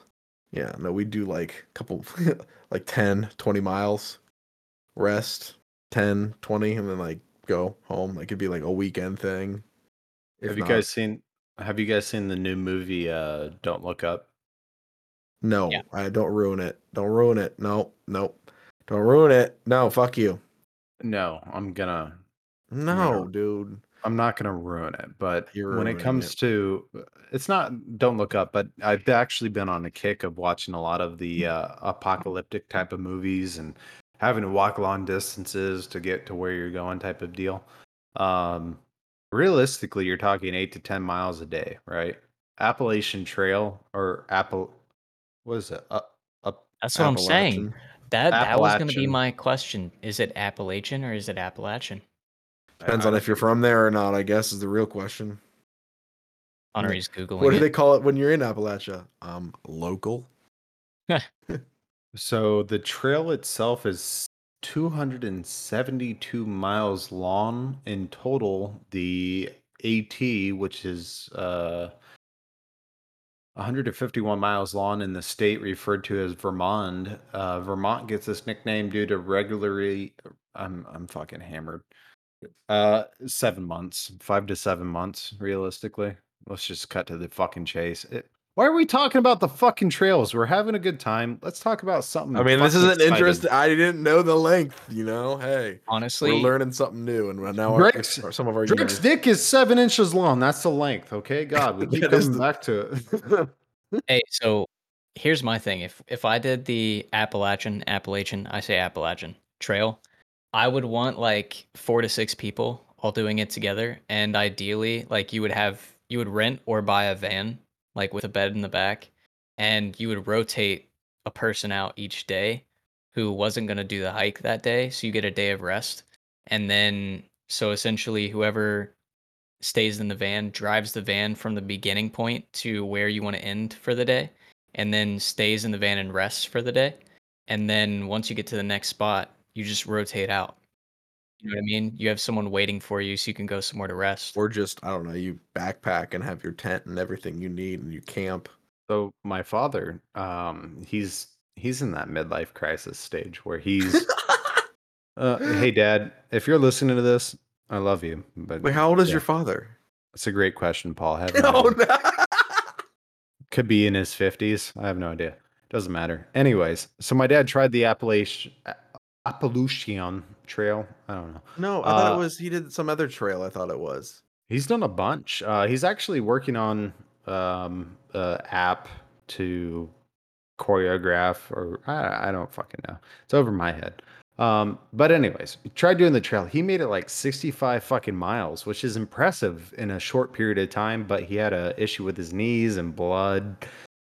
Yeah, no, we do like a couple, like 10, 20 miles, rest, 10, 20, and then like go home. Like it'd be like a weekend thing. If Have you not- guys seen? Have you guys seen the new movie? Uh, Don't look up. No, Yeah. I don't ruin it. Don't ruin it. No, no, don't ruin it. No, fuck you. No, I'm gonna. No, Yeah. dude. I'm not gonna ruin it. But You're when it comes it. to, it's not. Don't look up. But I've actually been on a kick of watching a lot of the uh, apocalyptic type of movies and having to walk long distances to get to where you're going, type of deal. Um, realistically, you're talking eight to ten miles a day, right? Appalachian Trail or Apple, what is it? Uh, up, That's what I'm saying. Appalachian. That that was going to be my question. Is it Appalachian or is it Appalachian? Depends I- on if you're from there or not, I guess, is the real question. Honoree's googling What do it. they call it when you're in Appalachia? Um, local. So the trail itself is 272 miles long in total. The AT, which is uh, 151 miles long in the state referred to as Vermont. Uh, Vermont gets this nickname due to regularly. I'm I'm fucking hammered. Uh, seven months, five to seven months, realistically. Let's just cut to the fucking chase. It, why are we talking about the fucking trails? We're having a good time. Let's talk about something. I mean, this is an exciting. interest. I didn't know the length. You know, hey, Honestly, we're learning something new, and now our, Drake's- our- some of our Drake's users- dick is seven inches long. That's the length. Okay, God, we keep That is coming the- back to it. hey, so here's my thing. If if I did the Appalachian Appalachian, I say Appalachian Trail, I would want like four to six people all doing it together, and ideally, like you would have you would rent or buy a van, like with a bed in the back, and you would rotate a person out each day who wasn't going to do the hike that day, so you get a day of rest, and then so essentially whoever stays in the van, drives the van from the beginning point to where you want to end for the day, and then stays in the van and rests for the day. And then once you get to the next spot, you just rotate out. You know what I mean? You have someone waiting for you so you can go somewhere to rest. or just I don't know, you backpack and have your tent and everything you need, and you camp. So my father, um, he's he's in that midlife crisis stage where he's, uh, hey, Dad, if you're listening to this, I love you. But Wait, how old is yeah, your father? It's a great question, Paul. I have no Oh no! Could be in his fifties. I have no idea. Doesn't matter. Anyways, so my dad tried the Appalachian Appalachian Trail. I don't know. No, I thought Uh, it was he did some other trail. I thought it was. He's done a bunch. Uh, he's actually working on um, a app to choreograph, or I, I don't fucking know. It's over my head. Um, but anyways, tried doing the trail. He made it like 65 fucking miles, which is impressive in a short period of time. But he had a issue with his knees and blood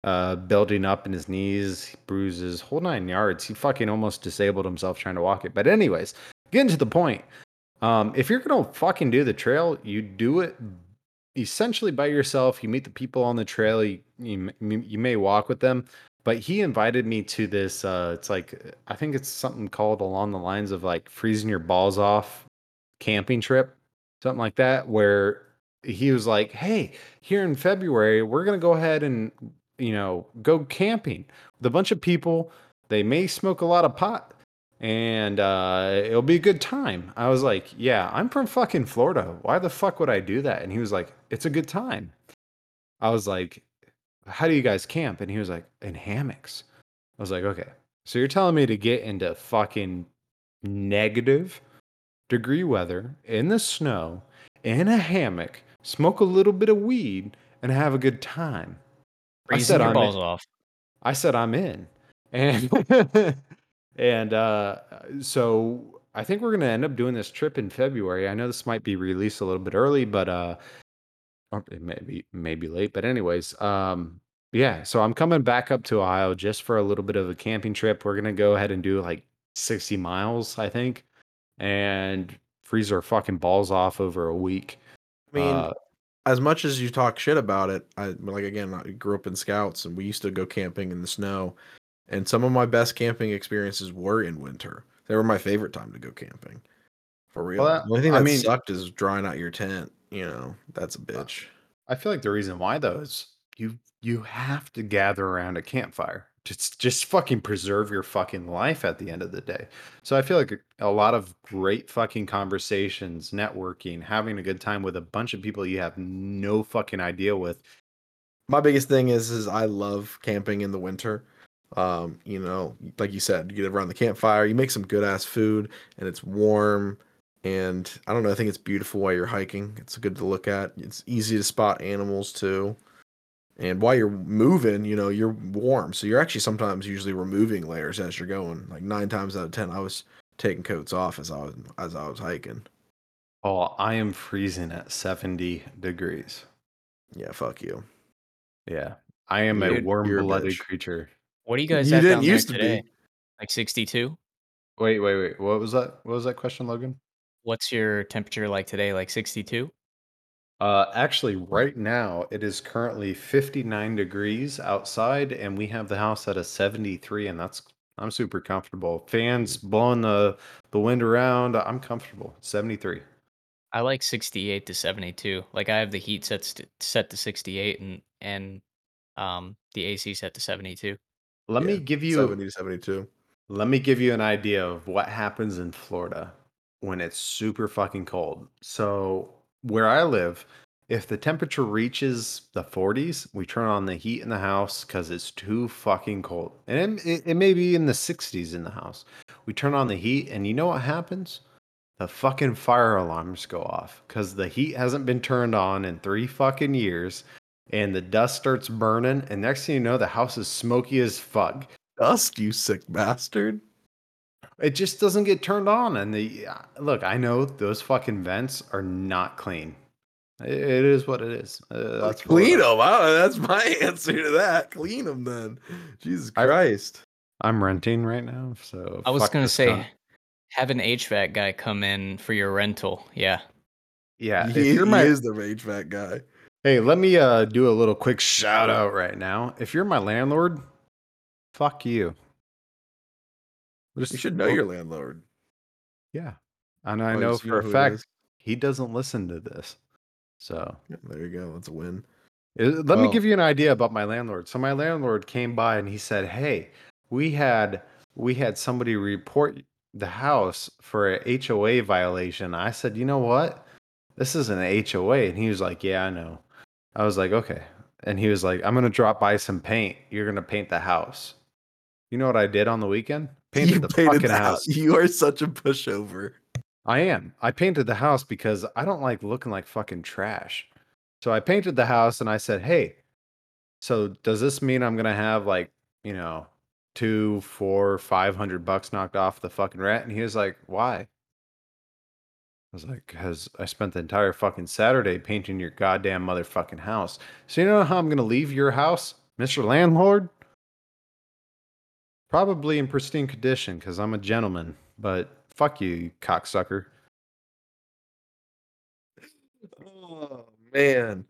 uh, building up in his knees, bruises, whole nine yards. He fucking almost disabled himself trying to walk it. But anyways, getting to the point. Um, if you're gonna fucking do the trail, you do it essentially by yourself. You meet the people on the trail. You you, you may walk with them, but he invited me to this. Uh, it's like I think it's something called along the lines of like freezing your balls off camping trip, something like that, where he was like, "Hey, here in February, we're gonna go ahead and you know go camping with a bunch of people. They may smoke a lot of pot, and uh, it'll be a good time." I was like, "Yeah, I'm from fucking Florida. Why the fuck would I do that?" And he was like, "It's a good time." I was like, "How do you guys camp?" And he was like, "In hammocks." I was like, "Okay, so you're telling me to get into fucking negative degree weather in the snow in a hammock, smoke a little bit of weed, and have a good time?" I said your I'm balls in. off. I said I'm in, and and uh, so I think we're gonna end up doing this trip in February. I know this might be released a little bit early, but uh, or it may be maybe late. But anyways, um, yeah. So I'm coming back up to Ohio just for a little bit of a camping trip. We're gonna go ahead and do like 60 miles, I think, and freeze our fucking balls off over a week. I mean, Uh, as much as you talk shit about it, I like again, I grew up in scouts and we used to go camping in the snow. And some of my best camping experiences were in winter. They were my favorite time to go camping. For real. Well, the only thing I that mean- sucked is drying out your tent. You know, that's a bitch. I feel like the reason why though is you you have to gather around a campfire. Just just fucking preserve your fucking life at the end of the day. So I feel like a lot of great fucking conversations, networking, having a good time with a bunch of people you have no fucking idea with. My biggest thing is is I love camping in the winter. Um, you know, like you said, you get around the campfire, you make some good ass food, and it's warm. And I don't know, I think it's beautiful while you're hiking. It's good to look at. It's easy to spot animals too. And while you're moving, you know, you're warm. So you're actually sometimes usually removing layers as you're going. Like nine times out of ten, I was taking coats off as I was as I was hiking. Oh, I am freezing at 70 degrees. Yeah, fuck you. Yeah. I am Dude, a you're a warm-blooded creature. What do you guys You have didn't down there used to be. today? Like 62? Wait, wait, wait. What was that? What was that question, Logan? What's your temperature like today? Like 62? Uh, actually, right now it is currently 59 degrees outside, and we have the house at a 73, and that's I'm super comfortable. Fans blowing the the wind around. I'm comfortable. 73. I like 68 to 72. Like I have the heat set st- set to 68 and and um the AC set to 72. Let me give you 70 to 72. let me give you an idea of what happens in Florida when it's super fucking cold. So where I live, if the temperature reaches the 40s, we turn on the heat in the house because it's too fucking cold. And it, it, may be in the 60s in the house. We turn on the heat, and you know what happens? The fucking fire alarms go off because the heat hasn't been turned on in three fucking years. And the dust starts burning, and next thing you know, the house is smoky as fuck Dust, you sick bastard. It just doesn't get turned on and the uh, look i know those fucking vents are not clean it, it is what it is uh, that's clean them. I that's my answer to that. Clean them then. Jesus Christ. i'm renting right now so I was going to say cunt. have an HVAC guy come in for your rental. Yeah. yeah if he, you're he is the HVAC guy. hey let me uh do a little quick shout out right now if you're my landlord fuck you Just- You should know your landlord. yeah and i Oh, know for a fact he doesn't listen to this so Yeah, there you go. That's a win. Uh, Let me give you an idea about my landlord. So my landlord came by and he said, "Hey, we had we had somebody report the house for a HOA violation." I said, "You know what? This is an HOA." And he was like, "Yeah, I know." I was like, "Okay." And he was like, "I'm going to drop by some paint. You're going to paint the house." You know what I did on the weekend? Painted you the painted fucking the house. house. You are such a pushover. I am. I painted the house because I don't like looking like fucking trash. So I painted the house and I said, "Hey, so does this mean I'm gonna have like you know two, four, five hundred bucks knocked off the fucking rent?" And he was like, "Why?" I was like, "Because I spent the entire fucking Saturday painting your goddamn motherfucking house. So you know how I'm gonna leave your house, Mister Landlord? Probably in pristine condition because I'm a gentleman. But fuck you, you cocksucker." Oh man.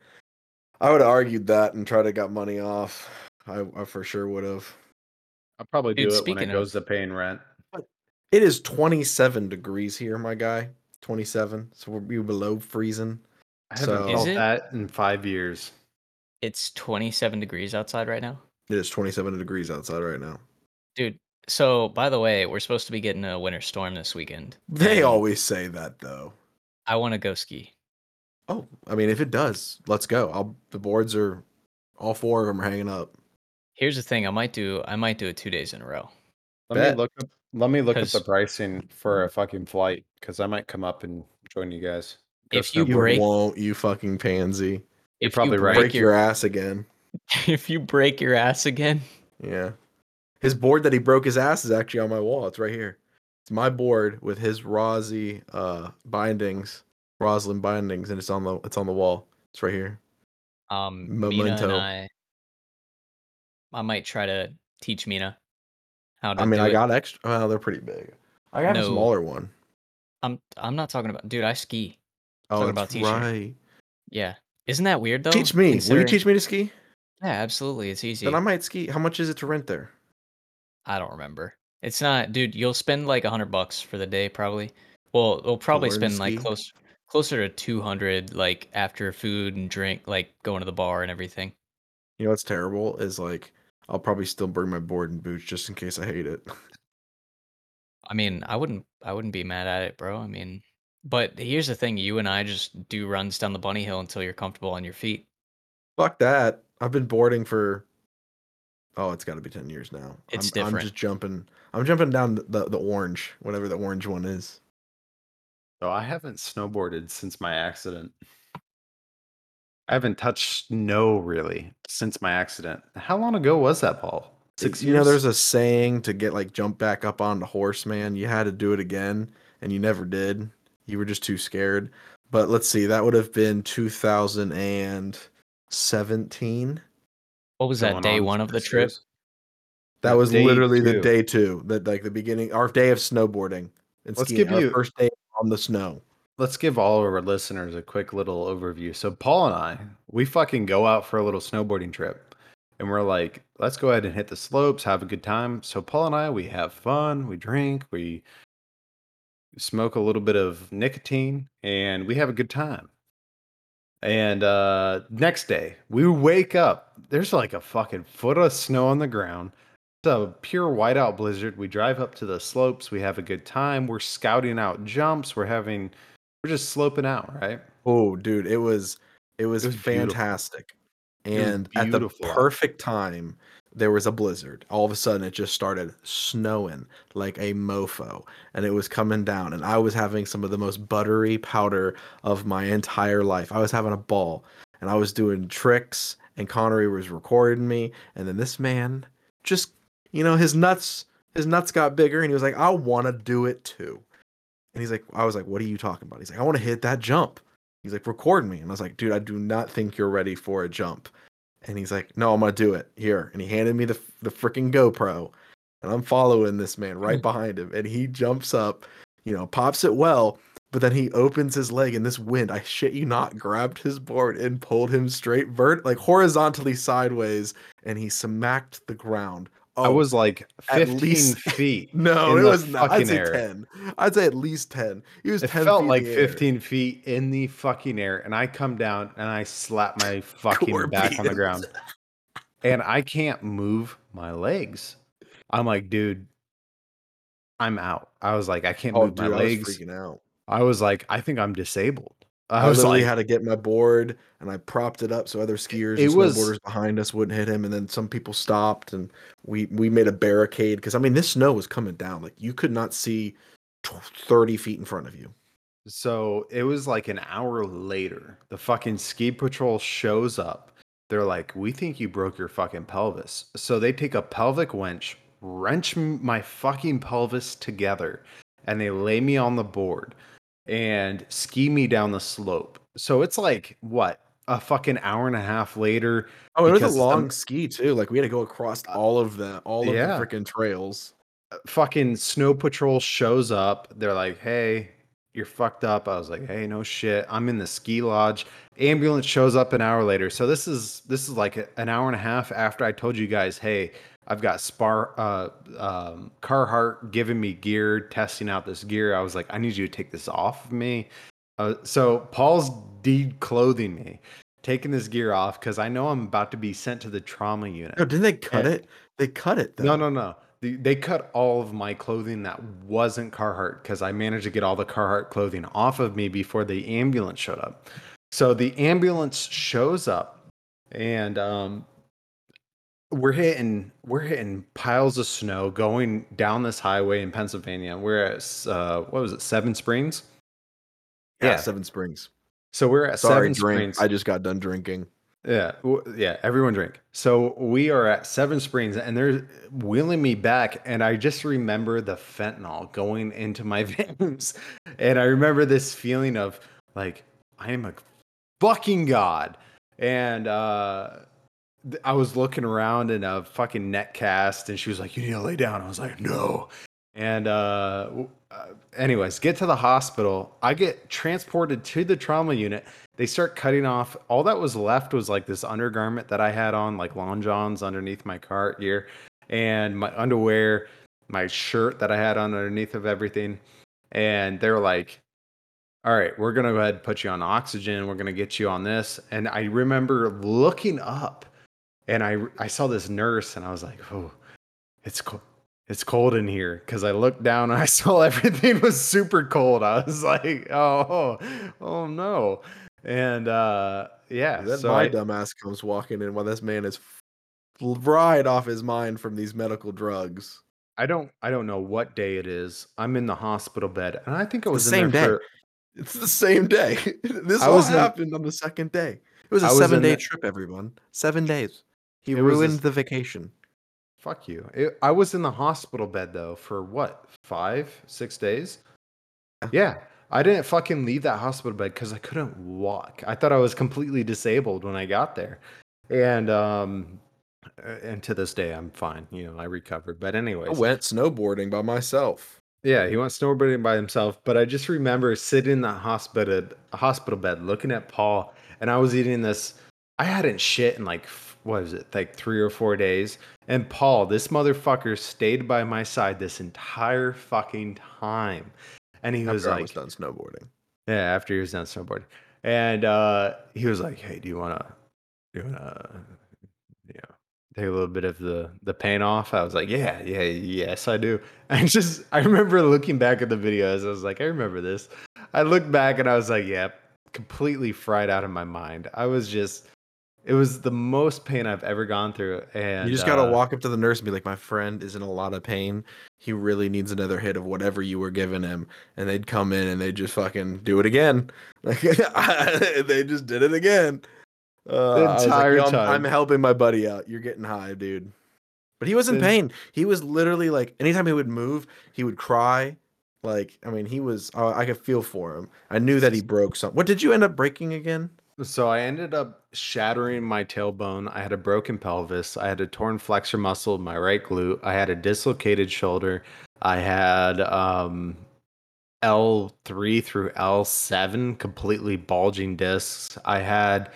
I would have argued that and tried to got money off. I, I for sure would have. I'll probably Dude, do it when it speaking goes of- to paying rent. It is 27 degrees here, my guy. 27. So we're below freezing. I haven't So- felt it? that in five years. It's 27 degrees outside right now. It is 27 degrees outside right now. Dude, so by the way, we're supposed to be getting a winter storm this weekend. They always say that though. I want to go ski. Oh, I mean, if it does, let's go. I'll. The boards are, all four of them are hanging up. Here's the thing, I might do I might do it 2 days in a row. Let Bet. me look up. Let me look up the 'Cause- pricing for hmm. a fucking flight because I might come up and join you guys. Go If you You snowboarding. break- won't, you fucking pansy. If probably you right. break Break your, your ass again. if you break your ass again, Yeah. His board that he broke his ass is actually on my wall. It's right here. It's my board with his Rosy uh bindings, Roslyn bindings, and it's on the it's on the wall. It's right here. um Mina and I I might try to teach Mina how to I mean, I it. got extra. Well, they're pretty big. I got a smaller one. I'm I'm not talking about dude, I ski. Oh, Talking about that's teaching. right. Yeah. Isn't that weird though? Teach me. Will you teach me to ski? Yeah, absolutely. It's easy. Then I might ski. How much is it to rent there? I don't remember. It's not, dude. You'll spend like a hundred bucks for the day, probably. Well, we'll probably spend like close, closer to two hundred, like after food and drink, like going to the bar and everything. You know what's terrible is like I'll probably still bring my board and boots just in case I hate it. I mean, I wouldn't, I wouldn't be mad at it, bro. I mean, but here's the thing: you and I just do runs down the bunny hill until you're comfortable on your feet. Fuck that. I've been boarding for oh, it's got to be ten years now. It's I'm, I'm just jumping. I'm jumping down the, the, the orange, whatever the orange one is. So I haven't snowboarded since my accident. I haven't touched snow really since my accident. How long ago was that, Paul? Six you years. know, there's a saying to get like jump back up on the horse, man. You had to do it again, and you never did. You were just too scared. But let's see, that would have been 2017. What was that day on one of the trip? That was Day literally the day two, that like the beginning, our day of snowboarding. And Let's skiing, give our you- first day on the snow. Let's give all of our listeners a quick little overview. So Paul and I, we fucking go out for a little snowboarding trip. And we're like, let's go ahead and hit the slopes, have a good time. So Paul and I, we have fun, we drink, we smoke a little bit of nicotine, and we have a good time. And uh next day, we wake up. There's like a fucking foot of snow on the ground. It's a pure whiteout blizzard. We drive up to the slopes. We have a good time. We're scouting out jumps. We're having, we're just sloping out, right? Oh, dude, it was it was, was beautiful. fantastic. was And at the perfect time, there was a blizzard. All of a sudden, it just started snowing like a mofo, and it was coming down. And I was having some of the most buttery powder of my entire life. I was having a ball, and I was doing tricks, and Connery was recording me. And then this man just, you know, his nuts, his nuts got bigger, and he was like, "I want to do it too." And he's like, I was like, what are you talking about? He's like, I want to hit that jump. He's like, record me. And I was like, dude, I do not think you're ready for a jump. And he's like, no, I'm to do it here. And he handed me the, the freaking GoPro. And I'm following this man right mm-hmm. behind him. And he jumps up, you know, pops it well. But then he opens his leg, and this wind, I shit you not, grabbed his board and pulled him straight, vert, like horizontally sideways. And he smacked the ground. I Oh, was like at 15 least- feet. no, it was not. I'd fucking say air. 10. I'd say at least 10. He was It 10 felt like 15 feet in the fucking air, and I come down and I slap my fucking back on the ground, and I can't move my legs. I'm like, dude, I'm out. I was like, I can't Oh, move dude, my I was legs. freaking out. I was like, I think I'm disabled. I, I, was literally like, had to get my board and I propped it up so other skiers it and was- snowboarders behind us wouldn't hit him. And then some people stopped and we we made a barricade because I mean this snow was coming down like you could not see thirty feet in front of you. So it was like an hour later. The fucking ski patrol shows up. They're like, "We think you broke your fucking pelvis." So they take a pelvic winch, wrench my fucking pelvis together, and they lay me on the board and ski me down the slope. So it's like what a fucking hour and a half later. Oh, it was a long ski too. Like we had to go across uh, all of the all of yeah. the freaking trails. Uh, fucking snow patrol shows up. They're like, "Hey, you're fucked up." I was like, "Hey, no shit. I'm in the ski lodge." Ambulance shows up an hour later. So this is this is like an hour and a half after I told you guys, "Hey, I've got Spar uh um Carhartt giving me gear, testing out this gear." I was like, "I need you to take this off of me." Uh, so Paul's declothing me, taking this gear off because I know I'm about to be sent to the trauma unit. No, didn't they cut And- it? They cut it though. No, no, no. The- They cut all of my clothing that wasn't Carhartt because I managed to get all the Carhartt clothing off of me before the ambulance showed up. So the ambulance shows up, and um, we're hitting we're hitting piles of snow going down this highway in Pennsylvania. We're at uh, what was it, Seven Springs? Yeah, yeah. Seven Springs. So we're at Sorry, Seven drink. Springs. I just got done drinking. Yeah, w- yeah, everyone drink. So we are at Seven Springs and they're wheeling me back and I just remember the fentanyl going into my veins. And I remember this feeling of like I am a fucking god. And uh I was looking around in a fucking net cast and she was like you need to lay down. I was like no. And uh, uh anyways, get to the hospital. I get transported to the trauma unit they start cutting off all that was left was like this undergarment that i had on like long johns underneath my Carhartt gear and my underwear my shirt that i had on underneath of everything and they were like all right we're gonna go ahead and put you on oxygen we're gonna get you on this and i remember looking up and i i saw this nurse and i was like oh it's cold it's cold in here because I looked down and I saw everything was super cold. I was like, oh, oh no. And uh yeah, Then so my I, dumbass comes walking in while this man is f- right off his mind from these medical drugs. I don't I don't know what day it is. I'm in the hospital bed and I think I the was in same day. for It's the same day. this I all was in- happened on the second day. It was a I was seven day the- trip, everyone. Seven days. He It ruined the vacation. fuck you. It, I was in the hospital bed though for what? 5 6 days? Yeah. Yeah. I didn't fucking leave that hospital bed cuz I couldn't walk. I thought I was completely disabled when I got there. And um and to this day I'm fine. You know, I recovered. But anyway. I went snowboarding by myself. Yeah, he went snowboarding by himself. But I just remember sitting in that hospital hospital bed looking at Paul, and I was eating this. I hadn't shit in like what is it, like three or four days. And Paul, this motherfucker, stayed by my side this entire fucking time. And he was After I like, was done snowboarding. yeah, after he was done snowboarding, and uh, he was like, "Hey, do you wanna, do you wanna, you know, take a little bit of the the pain off?" I was like, "Yeah, yeah, yes, I do." I just, I remember looking back at the videos. I was like, "I remember this." I looked back and I was like, "Yeah, completely fried out of my mind." I was just, it was the most pain I've ever gone through, and you just gotta uh, walk up to the nurse and be like, "My friend is in a lot of pain. He really needs another hit of whatever you were giving him." And they'd come in and they'd just fucking do it again. Like they just did it again. Uh, like, entire "Yo, I'm, time. I'm helping my buddy out. You're getting high, dude. But he was in The- pain. He was literally like, anytime he would move, he would cry. Like, I mean, he was. Uh, I could feel for him. I knew that he broke something. What did you end up breaking again? So I ended up shattering my tailbone. I had a broken pelvis. I had a torn flexor muscle in my right glute. I had a dislocated shoulder. I had um, L3 through L7 completely bulging discs. I had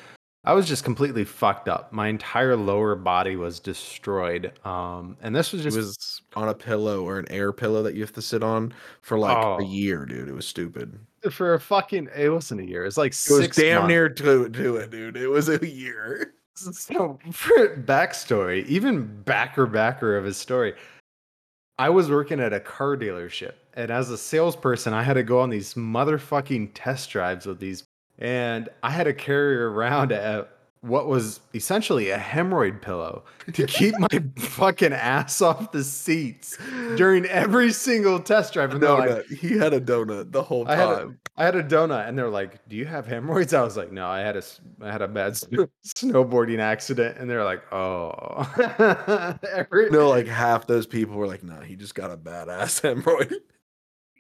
I was just completely fucked up. My entire lower body was destroyed. Um, and this was just was on a pillow or an air pillow that you have to sit on for like Oh. a year, dude. It was stupid. For a fucking it wasn't a year. It was like It was damn months. near to, to it, dude. It was a year. So for backstory, even backer backer of his story, I was working at a car dealership, and as a salesperson, I had to go on these motherfucking test drives with these, and I had to carry around a what was essentially a hemorrhoid pillow to keep my fucking ass off the seats during every single test drive. And they're like, Donut. he had a donut the whole I had a- time. I had a donut, and they're like, "Do you have hemorrhoids?" I was like, "No, I had a I had a bad snowboarding accident," and they're like, "Oh." Every, no, like half those people were like, "No, he just got a badass hemorrhoid."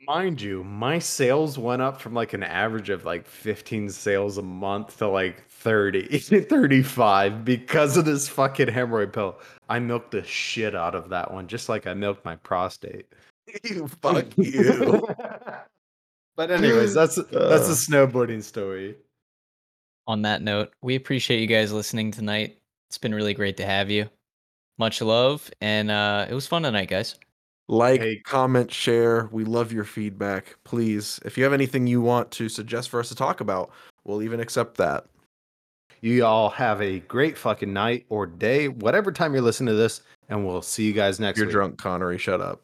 mind you, my sales went up from like an average of like 15 sales a month to like 30, 35 because of this fucking hemorrhoid pill. I milked the shit out of that one, just like I milked my prostate. you fuck you. but anyways, that's that's a snowboarding story. On that note, we appreciate you guys listening tonight. It's been really great to have you. Much love, and uh, it was fun tonight, guys. Like, Hey. comment, share. We love your feedback. Please, if you have anything you want to suggest for us to talk about, we'll even accept that. You all have a great fucking night or day, whatever time you're listening to this, and we'll see you guys next You're week. drunk, Connery. Shut up.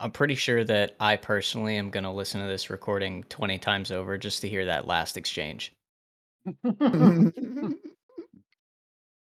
I'm pretty sure that I personally am going to listen to this recording 20 times over just to hear that last exchange.